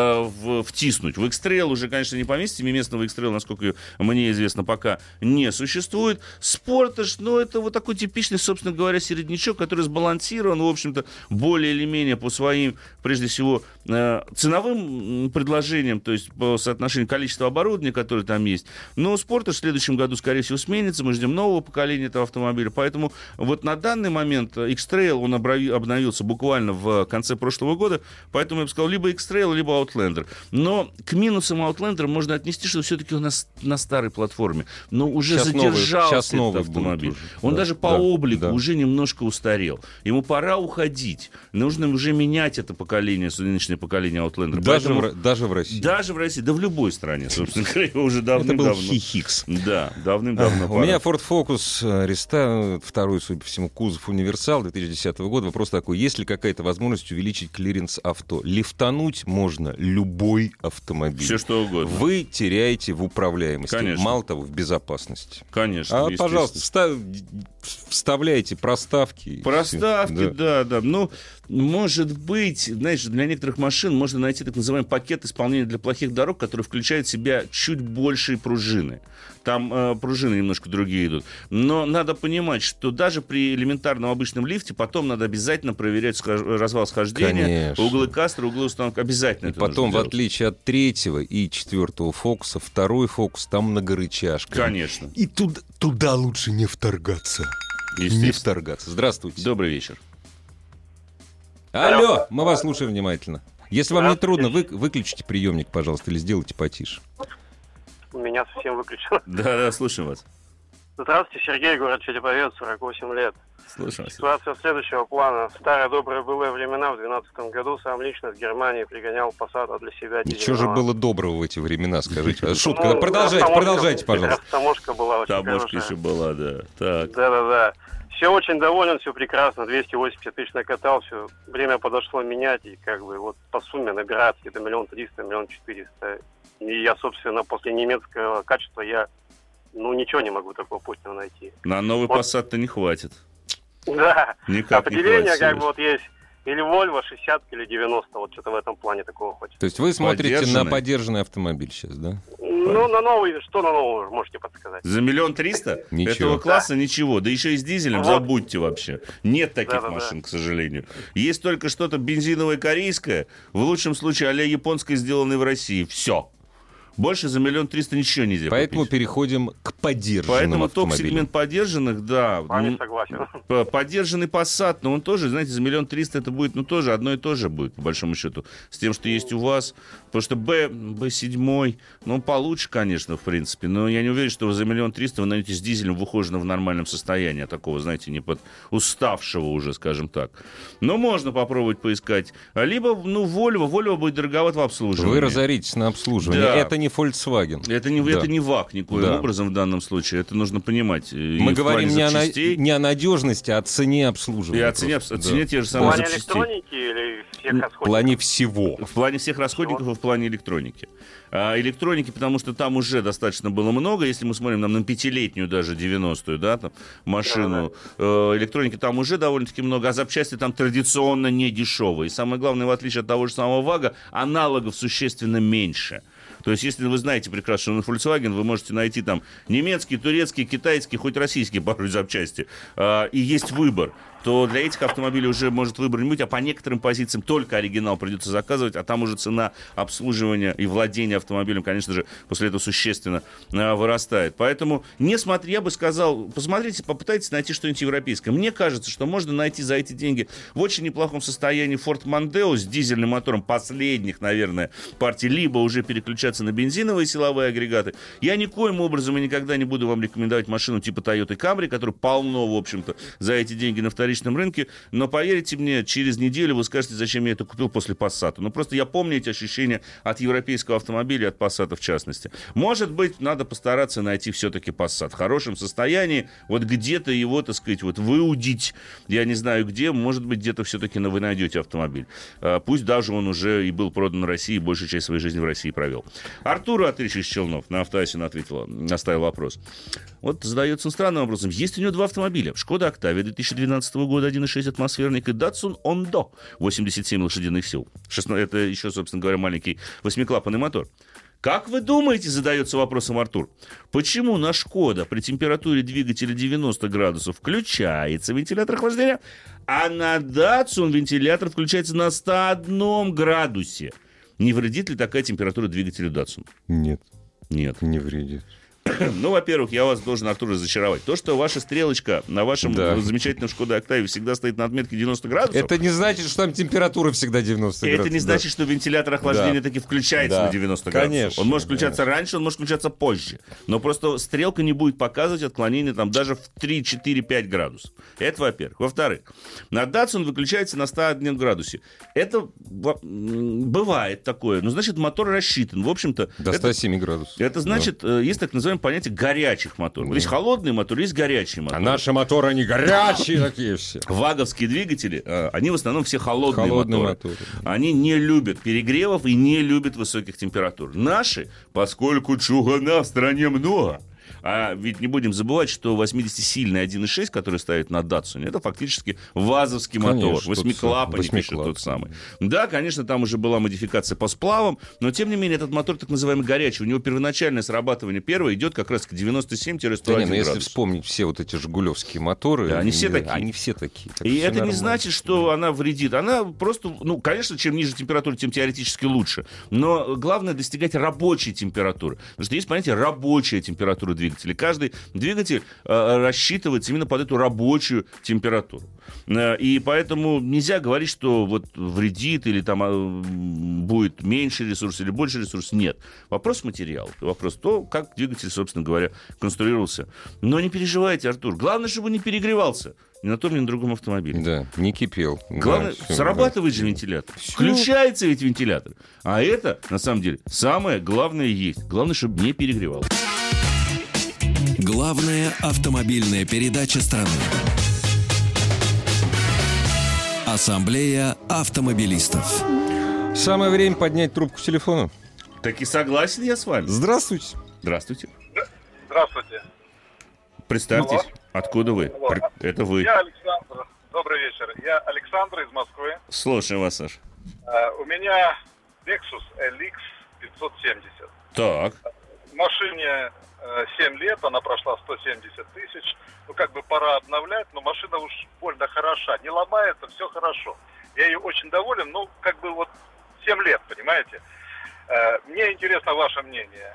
S3: э, в- втиснуть. В X-Trail уже, конечно, не поместите. Местного X-Trail, насколько мне известно, пока не существует. Спортаж, ну, это вот такой типичный, собственно говоря, середнячок, который сбалансирован, в общем-то, более или менее по своим, прежде всего, э, ценовым предложениям, то есть по соотношению количества оборудования, которое там есть. Но Спортаж в следующем году, скорее всего, сменится. Мы ждем нового поколения этого автомобиля. Поэтому вот на данный момент э, X-Trail, он обновился буквально в конце прошлого года. Поэтому я бы сказал, либо X-Trail, либо Outlander. Но к минусам Outlander можно отнести, что все-таки он на, с- на старой платформе. Но уже
S2: новый-
S3: задержался
S2: щас
S3: этот
S2: новый
S3: автомобиль.
S2: уже.
S3: Он
S2: Да,
S3: даже по
S2: да,
S3: облику
S2: да.
S3: уже немножко устарел. Ему пора уходить. Нужно уже менять это поколение, нынешнее поколение Outlander.
S2: Даже,
S3: Поэтому-
S2: в, даже в России.
S3: даже в России, да в любой стране, собственно говоря, уже
S2: Это был хихикс.
S3: Да, давным-давно.
S2: У меня Ford Focus э, Реста, второй, судя по всему, кузов универсал 2010 года. Вопрос такой, есть ли какая-то возможность увеличить клиренс авто? Лифтануть можно абсолютно любой автомобиль.
S3: Все что угодно.
S2: Вы теряете в управляемости,
S3: Конечно.
S2: мало того, в безопасности.
S3: Конечно.
S2: А, пожалуйста, вста- вставляйте проставки. и
S3: Проставки,
S2: всё.
S3: да. да, Ну, может быть, знаешь, для некоторых машин можно найти так называемый пакет исполнения для плохих дорог, который включает в себя чуть большие пружины. Там э, пружины немножко другие идут. Но надо понимать, что даже при элементарном обычном лифте потом надо обязательно проверять схож- развал схождения,
S2: Конечно.
S3: углы кастера, углы установок. Обязательно
S2: И
S3: это
S2: потом,
S3: нужно
S2: в
S3: делать.
S2: отличие от третьего и четвертого фокуса, второй фокус там многорычажка.
S3: Конечно.
S2: И туда, туда лучше не вторгаться. Не вторгаться. Здравствуйте.
S3: Добрый вечер.
S2: Алло, мы вас слушаем внимательно. Если вам не трудно, вы, выключите приемник, пожалуйста, или сделайте потише.
S5: У меня совсем выключено.
S3: Да, да, слушаем вас.
S5: Здравствуйте, Сергей, город Череповец, 48 лет.
S3: Слушаем вас.
S5: Ситуация следующего плана. В старые добрые былые времена, в 2012 году, сам лично из Германии пригонял Passat для себя
S2: И что же было доброго в эти времена, скажите? [LAUGHS] А, Шутка.
S5: Ну,
S2: Да, продолжайте, продолжайте, пожалуйста.
S5: Растаможка была очень
S3: Таможка
S5: хорошая.
S3: еще была, да. Так.
S5: Да-да-да. Все очень доволен, все прекрасно. 280 тысяч накатал, все. Время подошло менять, и как бы вот по сумме набирается где-то миллион триста, миллион четыреста. И я, собственно, после немецкого качества я ну ничего не могу такого путного найти.
S3: На новый
S5: Вот.
S3: Passat-то не хватит. [LAUGHS]
S5: Да.
S3: Никак не
S5: Определение
S3: хватит.
S5: как бы вот есть или Volvo 60 или 90, вот что-то в этом плане такого хочется.
S2: То есть вы смотрите на
S3: Подержанный.
S2: автомобиль сейчас, да?
S5: Ну, на новый, что на новый вы можете подсказать?
S3: За миллион триста? [LAUGHS]
S2: Ничего.
S3: Этого класса ничего. Да еще и с дизелем
S5: Вот.
S3: забудьте вообще. Нет таких
S5: Да-да-да.
S3: машин, к сожалению. Есть только что-то бензиновое корейское, в лучшем случае а-ля японское, сделанное в России. Все. Больше за миллион триста ничего нельзя
S2: Поэтому
S3: купить.
S2: переходим к подержанным
S3: Поэтому топ-сегмент подержанных, да.
S5: Вами
S3: ну,
S5: согласен.
S3: Поддержанный Passat, но он тоже, знаете, за миллион триста это будет, ну, тоже одно и то же будет, по большому счету, с тем, что есть у вас. Потому что Б, Б7, ну, он получше, конечно, в принципе, но я не уверен, что вы за миллион триста вы найдете с дизелем в ухоженном в нормальном состоянии, а такого, знаете, не под уставшего уже, скажем так. Но можно попробовать поискать. А Либо, ну, Volvo, Volvo будет дороговат в обслуживании.
S2: Вы разоритесь на обслуживание.
S3: Да.
S2: Это не Volkswagen.
S3: Это не,
S2: Да.
S3: это не ВАК никоим
S2: Да.
S3: образом в данном случае. Это нужно понимать. И
S2: Мы
S3: в
S2: говорим не о, на- не о надежности, а о цене
S3: и
S2: обслуживания.
S3: о цене,
S2: просто.
S3: о цене те же
S5: В
S3: самые
S5: плане
S3: запчастей.
S5: электроники или всех
S2: Да. В
S5: расходников?
S2: плане всего.
S3: В плане всех расходников и в плане электроники. А, электроники, потому что там уже достаточно было много, если мы смотрим нам на пятилетнюю даже 90-ю, да, там, машину, э, электроники там уже довольно-таки много, а запчасти там традиционно не дешевые. И самое главное, в отличие от того же самого ВАГа, аналогов существенно меньше. То есть, если вы знаете прекрасно, на Volkswagen вы можете найти там немецкий, турецкий, китайский, хоть российский порой [LAUGHS] запчасти, а, и есть выбор, то для этих автомобилей уже может выбор не быть, а по некоторым позициям только оригинал придется заказывать, а там уже цена обслуживания и владения автомобилем, конечно же, после этого существенно а, вырастает. Поэтому, не смотри, я бы сказал, посмотрите, попытайтесь найти что-нибудь европейское. Мне кажется, что можно найти за эти деньги в очень неплохом состоянии Ford Mondeo с дизельным мотором последних, наверное, партий, либо уже переключаться на бензиновые силовые агрегаты. Я никоим образом и никогда не буду вам рекомендовать машину типа Toyota Camry, которая полно, в общем-то, за эти деньги на вторичном рынке. Но поверьте мне, через неделю вы скажете, зачем я это купил после Passat. Ну, просто я помню эти ощущения от европейского автомобиля, от Passat в частности. Может быть, надо постараться найти все-таки Passat в хорошем состоянии, вот где-то его, так сказать, вот выудить, я не знаю где, может быть, где-то все-таки вы найдете автомобиль. А, Пусть даже он уже и был продан России, большую часть своей жизни в России провел. Артур Атрич из Челнов на автоасину ответила, оставил вопрос. Вот задается он странным образом. Есть у него два автомобиля. Шкода Октавия 2012 года 1.6 атмосферник и Datsun Ондо 87 лошадиных сил. 16 это еще, собственно говоря, маленький восьмиклапанный мотор. Как вы думаете, задается вопросом Артур, почему на Шкода при температуре двигателя 90 градусов включается вентилятор охлаждения, а на Datsun вентилятор включается на 101 градусе? Не вредит ли такая температура двигателю Datsun?
S2: Нет,
S3: Нет.
S2: не вредит. [CLEARS THROAT]
S3: Ну, во-первых, я вас должен, Артур, разочаровать. То, что ваша стрелочка на вашем
S2: Да.
S3: замечательном Шкода Октаве всегда стоит на отметке 90 градусов,
S2: Это не значит, что там температура всегда 90
S3: это
S2: градусов.
S3: не
S2: Да.
S3: значит, что вентилятор охлаждения
S2: Да.
S3: таки включается
S2: Да.
S3: на 90 градусов.
S2: Конечно,
S3: Он может включаться раньше, он может включаться позже. Но просто стрелка не будет показывать отклонение там даже в 3, 4, 5 градусов. Это во-первых. Во-вторых, на Datsun выключается на 101 градусе. Это бывает такое. Ну, значит, мотор рассчитан. В общем-то,
S2: До
S3: это
S2: 107 градусов.
S3: это значит, э, есть так называемый понятие горячих моторов. Есть холодные моторы, есть горячие моторы.
S2: А наши моторы, они горячие такие все.
S3: Ваговские двигатели, э, они в основном все холодные,
S2: Холодные
S3: моторы.
S2: моторы.
S3: Они не любят перегревов и не любят высоких температур. Наши, поскольку чугуна в стране много, а ведь не будем забывать, что 80-сильный 1.6, который ставит на Датсуне, это фактически вазовский
S2: Конечно,
S3: мотор.
S2: самый,
S3: пишет тот самый. Да, конечно, там уже была модификация по сплавам, но тем не менее этот мотор так называемый горячий. У него первоначальное срабатывание первое идет как раз к 97-101
S2: Да не, ну если вспомнить все вот эти жигулевские моторы...
S3: Да, они все
S2: э,
S3: такие.
S2: Они все такие. так
S3: И это не
S2: нормально.
S3: значит, что она вредит. Она просто, ну, конечно, чем ниже температура, тем теоретически лучше. Но главное достигать рабочей температуры. Потому что есть понятие рабочая температура двигателя. Каждый двигатель э, рассчитывается именно под эту рабочую температуру. Э, И поэтому нельзя говорить, что вот вредит или там э, будет меньше ресурсов или больше ресурсов. Нет. Вопрос материала. Вопрос то, как двигатель, собственно говоря, конструировался. Но не переживайте, Артур. Главное, чтобы не перегревался ни на том, ни на другом автомобиле.
S2: Да, не кипел.
S3: Главное,
S2: Да,
S3: срабатывает же вентилятор. Включается ведь вентилятор. А это, на самом деле, самое главное есть. Главное, чтобы не перегревал.
S1: Главная автомобильная передача страны. Ассамблея автомобилистов.
S2: Самое время поднять трубку телефона.
S3: Так и согласен я с вами.
S2: Здравствуйте.
S3: Здравствуйте.
S6: Здравствуйте.
S3: Представьтесь,
S6: Алло.
S3: откуда вы?
S6: Алло.
S3: Это вы.
S6: Я Александр. Добрый вечер. Я Александр из Москвы.
S3: Слушаем вас, Саш.
S6: Э, У меня Lexus LX 570.
S3: Так.
S6: Машине э, 7 лет, она прошла 170 тысяч. Ну, как бы пора обновлять, но машина уж больно хороша. Не ломается, все хорошо. Я ее очень доволен, ну, как бы вот 7 лет, понимаете? Э, Мне интересно ваше мнение.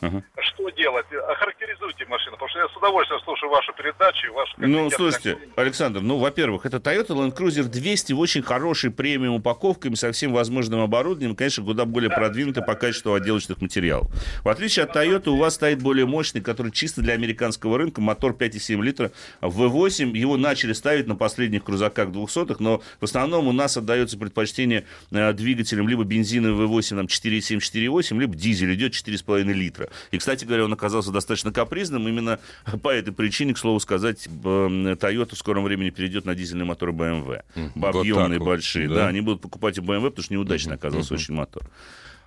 S3: Ага.
S6: Что делать? Охарактеризуйте машину, потому что я с удовольствием слушаю вашу передачу и вашу...
S3: Ну, слушайте. Александр, ну, во-первых, это Toyota Land Cruiser 200 в очень хорошей премиум упаковками со всем возможным оборудованием, конечно, куда более продвинутый по качеству отделочных материалов. В отличие от Toyota, у вас стоит более мощный, который чисто для американского рынка, мотор 5,7 литра V8. Его начали ставить на последних крузаках 200 но в основном у нас отдается предпочтение э, двигателям либо бензиновый V8 там, 4,7, 4,8, либо дизель идет 4,5 литра. И, кстати говоря, он оказался достаточно капризным. Именно [LAUGHS] по этой причине, к слову сказать, Toyota в скором времени перейдет на дизельные моторы BMW.
S2: вот
S3: Объемные,
S2: вот,
S3: большие.
S2: да.
S3: Да. они будут покупать у BMW, потому что неудачно оказался очень мотор.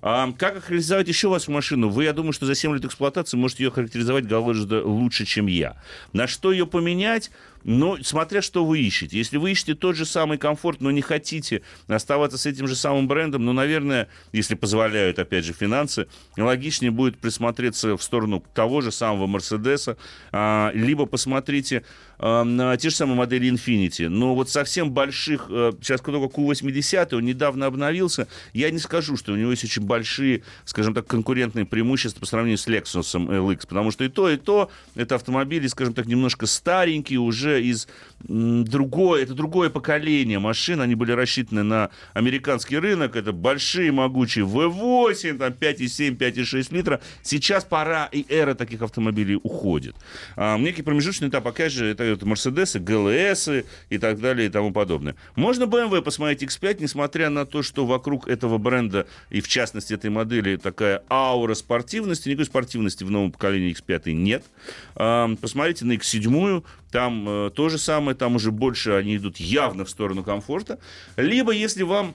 S3: А как охарактеризовать еще вашу машину? Вы, я думаю, что за 7 лет эксплуатации можете ее характеризовать гораздо лучше, чем я. На что ее поменять? Ну, смотря что вы ищете. Если вы ищете тот же самый комфорт, но не хотите оставаться с этим же самым брендом, ну, наверное, если позволяют, опять же, финансы, логичнее будет присмотреться в сторону того же самого Мерседеса, а, либо посмотрите те же самые модели Infinity. Но вот совсем больших, э, сейчас только Q80, он недавно обновился, я не скажу, что у него есть очень большие, скажем так, конкурентные преимущества по сравнению с Lexus LX, потому что и то, и то, это автомобили, скажем так, немножко старенькие, уже из другое, это другое поколение машин, они были рассчитаны на американский рынок, это большие могучие V8, там 5,7, 5,6 литра. Сейчас пора и эра таких автомобилей уходит. А, некий промежуточный этап, опять же, это, это Мерседесы, ГЛС и так далее и тому подобное. Можно BMW посмотреть X5, несмотря на то, что вокруг этого бренда и в частности этой модели такая аура спортивности, никакой спортивности в новом поколении X5 нет. А, посмотрите на X7, там э, то же самое, там уже больше они идут явно в сторону комфорта. Либо, если вам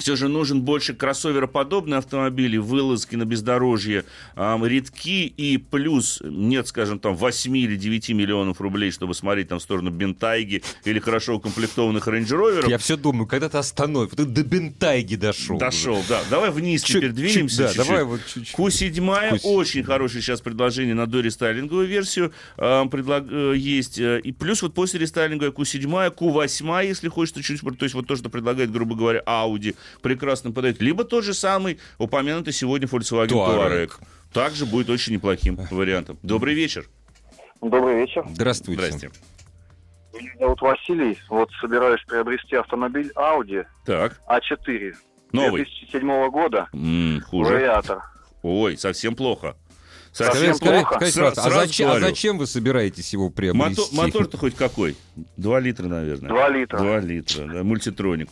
S3: все же нужен больше кроссовероподобный автомобиль, вылазки на бездорожье ам, редки, и плюс нет, скажем, там 8 или 9 миллионов рублей, чтобы смотреть там в сторону Бентайги или хорошо укомплектованных рейндж-роверов.
S2: Я все думаю, когда ты остановишь. Ты до Бентайги дошел.
S3: Дошел, да. Давай вниз
S2: Чуть-
S3: теперь двинемся.
S2: чуть- да,
S3: чуть-чуть.
S2: давай вот чуть-чуть.
S3: Q7
S2: Q7.
S3: очень хорошее сейчас предложение на дорестайлинговую версию э, предлаг- э, есть. э, И плюс вот после рестайлинга Q7, Q8, если хочется чуть то есть вот то, что предлагает, грубо говоря, Audi, прекрасно подойдет. Либо тот же самый упомянутый сегодня Volkswagen
S2: Touareg.
S3: Touareg. Также будет очень неплохим вариантом. Добрый вечер.
S7: Добрый вечер.
S2: Здравствуйте.
S3: Здрасте.
S7: Меня зовут Василий. Вот собираюсь приобрести автомобиль Audi
S3: Так,
S7: А4
S3: новый.
S7: 2007 года.
S3: М, хуже.
S7: Вариатор.
S3: Ой, совсем плохо.
S7: Совсем
S2: скажите,
S7: плохо.
S2: скажите,
S3: Сра-
S2: а
S3: сразу
S2: зачем, а зачем вы собираетесь его
S3: Мотор,
S2: приобрести?
S3: мотор-то хоть какой? Два литра, наверное.
S7: Два литра.
S3: Два литра, да, мультитроник.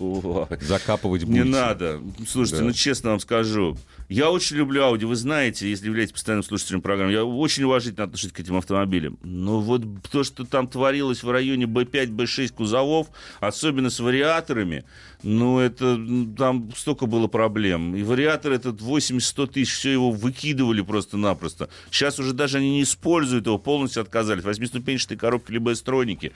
S2: Закапывать
S3: Не
S2: будете.
S3: надо. Слушайте,
S2: Да.
S3: ну честно вам скажу. Я очень люблю Audi. Вы знаете, если являетесь постоянным слушателем программы, я очень уважительно отношусь к этим автомобилям. Но вот то, что там творилось в районе B5, B6 кузовов, особенно с вариаторами, ну, это м, там столько было проблем. И вариатор этот 80-100 тысяч, все его выкидывали просто-напросто. Сейчас уже даже они не используют его, полностью отказались. Восьмиступенчатые коробки либо строники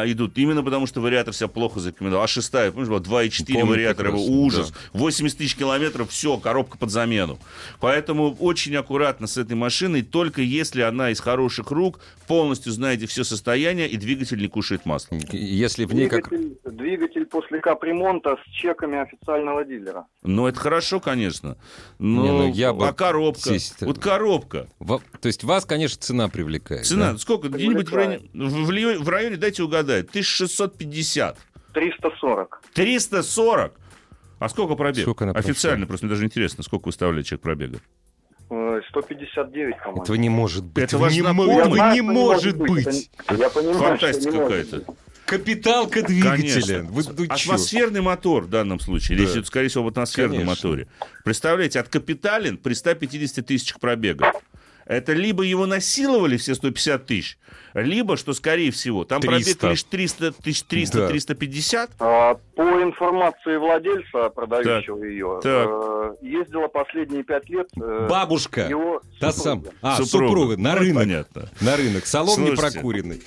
S3: а, идут. Именно потому, что вариатор себя плохо зарекомендовал. А шестая, помнишь, была 2,4
S2: Помню
S3: вариатора,
S2: прекрасно,
S3: ужас.
S2: да.
S3: 80 тысяч километров, все, коробка под замену. Поэтому очень аккуратно с этой машиной, только если она из хороших рук, полностью знаете все состояние, и двигатель не кушает масло.
S2: Если в ней как...
S7: Двигатель, двигатель после капремонта с чеками официального дилера.
S3: Ну, это хорошо, конечно. Но,
S2: Не, ну, я бы
S3: а коробка?
S2: здесь-
S3: Вот коробка.
S2: Во- То есть вас, конечно, цена привлекает.
S3: Цена
S2: да?
S3: сколько? Где-нибудь в районе, в, в районе, дайте угадать, 1650.
S7: 340.
S3: 340. А сколько пробег?
S2: Сколько прошла?
S3: Официально, просто мне даже интересно, сколько выставляет человек пробега.
S7: Э, 159, по-моему.
S2: Этого не может быть.
S3: Это
S2: не, мо-
S3: Я
S2: этого
S7: знаю,
S2: не может быть.
S7: Это- Я понимаю,
S3: Фантастика какая-то.
S7: быть.
S2: Капиталка двигателя. Вы, ну?
S3: Атмосферный мотор в данном случае. Речь
S2: Да.
S3: идет, скорее всего, об атмосферном
S2: Конечно.
S3: моторе. Представляете, от капиталин при 150 тысячах пробега. Это либо его насиловали все 150 тысяч, либо, что скорее всего, там
S2: 300.
S3: пробег лишь 300 тысяч, 300,
S2: Да.
S3: 350.
S7: А, По информации владельца, продающего ее,
S3: так.
S7: э, ездила последние пять лет э,
S2: Бабушка.
S7: его
S2: Та
S7: супруга.
S2: сам. А,
S3: Супруга.
S2: супруга. На
S3: Ну,
S2: рынок.
S3: понятно.
S2: На рынок. Салон не
S3: Слушайте,
S2: прокуренный.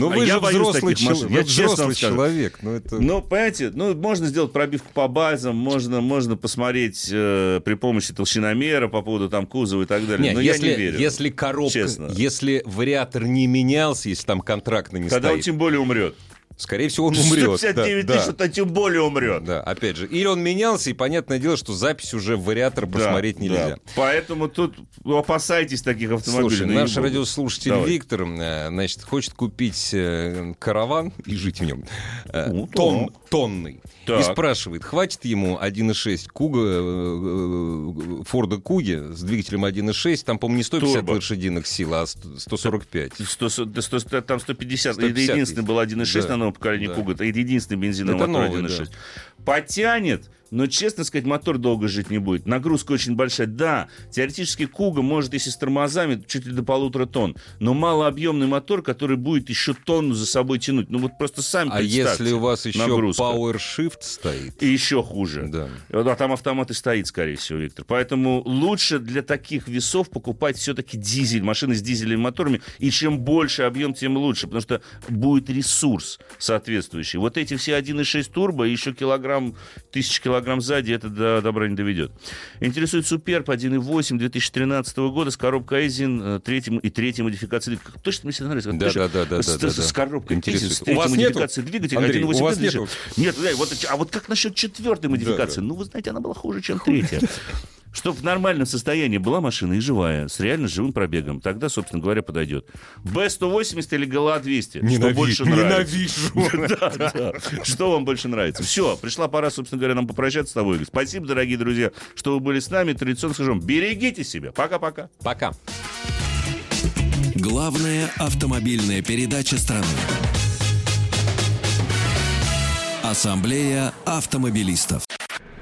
S2: Ну
S3: а
S2: вы
S3: я
S2: же взрослый,
S3: таких машин.
S2: чел-
S3: Я
S2: взрослый человек. Ну, это...
S3: Ну, понимаете, ну, можно сделать пробивку по базам, можно, можно посмотреть э, при помощи толщиномера по поводу там кузова и так далее.
S2: Нет,
S3: Но
S2: если,
S3: я не верю.
S2: если коробка,
S3: честно.
S2: если вариатор не менялся, если там контрактно не
S3: Когда он
S2: стоит,
S3: тем более умрет.
S2: Скорее всего, он умрет.
S3: 159
S2: да,
S3: тысяч,
S2: да.
S3: это тем более умрет.
S2: Да, опять же. Или он менялся, и понятное дело, что запись уже в вариатор
S3: Да,
S2: посмотреть
S3: да.
S2: нельзя.
S3: Поэтому тут опасайтесь таких автомобилей.
S2: Слушай,
S3: ну,
S2: наш
S3: ей-богу.
S2: радиослушатель
S3: Давай.
S2: Виктор, э, значит, хочет купить э, караван и жить в нем. Э,
S3: Ну,
S2: тон-
S3: так.
S2: тонный. И
S3: Так.
S2: спрашивает, хватит ему 1.6 Куга, Форда Куги с двигателем 1.6, там, по-моему, не 150
S3: Турбо.
S2: лошадиных сил, а 100 145.
S3: 100, да, 100, там 150,
S2: 150
S3: это единственный был 1.6
S2: Да,
S3: на новом поколении
S2: да.
S3: Куга, это единственный бензиновый
S2: Это
S3: мотор
S2: новый,
S3: 1.6.
S2: да.
S3: Потянет, но, честно сказать, мотор долго жить не будет. Нагрузка очень большая. Да, теоретически Куга может, если с тормозами, чуть ли до полутора тонн, но малообъемный мотор, который будет еще тонну за собой тянуть. Ну вот просто сами
S2: А если у вас еще
S3: нагрузка.
S2: Power Shift стоит?
S3: И еще хуже.
S2: Да.
S3: Да, там автомат и стоит, скорее всего, Виктор. Поэтому лучше для таких весов покупать все-таки дизель, машины с дизельными моторами. И чем больше объем, тем лучше, потому что будет ресурс соответствующий. Вот эти все 1,6 турбо и еще килограмм, тысяч килограмм сзади, это до добра не доведет. Интересует Суперб 1,8 2013 года с коробкой Айзен э, третьим, и третьей модификацией. Как- Точно мне всегда нравится.
S2: Да, да, да, да,
S3: с,
S2: да, да.
S3: с коробкой. Айзен, с третьей модификацией двигателя.
S2: Андрей,
S3: 1,8
S2: у вас нету?
S3: Нет, да, вот, а вот как насчет четвертой модификации? Ну, вы знаете, она была хуже, чем третья. [LAUGHS] Чтобы в нормальном состоянии была машина и живая, с реально живым пробегом, тогда, собственно говоря, подойдет. Б-180 или ГЛА-200? Что больше нравится? [LAUGHS] Что вам больше нравится? Все, пришла пора, собственно говоря, нам попрощаться с тобой. Спасибо, дорогие друзья, что вы были с нами. Традиционно скажем, берегите себя. Пока-пока.
S2: Пока.
S1: Главная автомобильная передача страны. Ассамблея автомобилистов.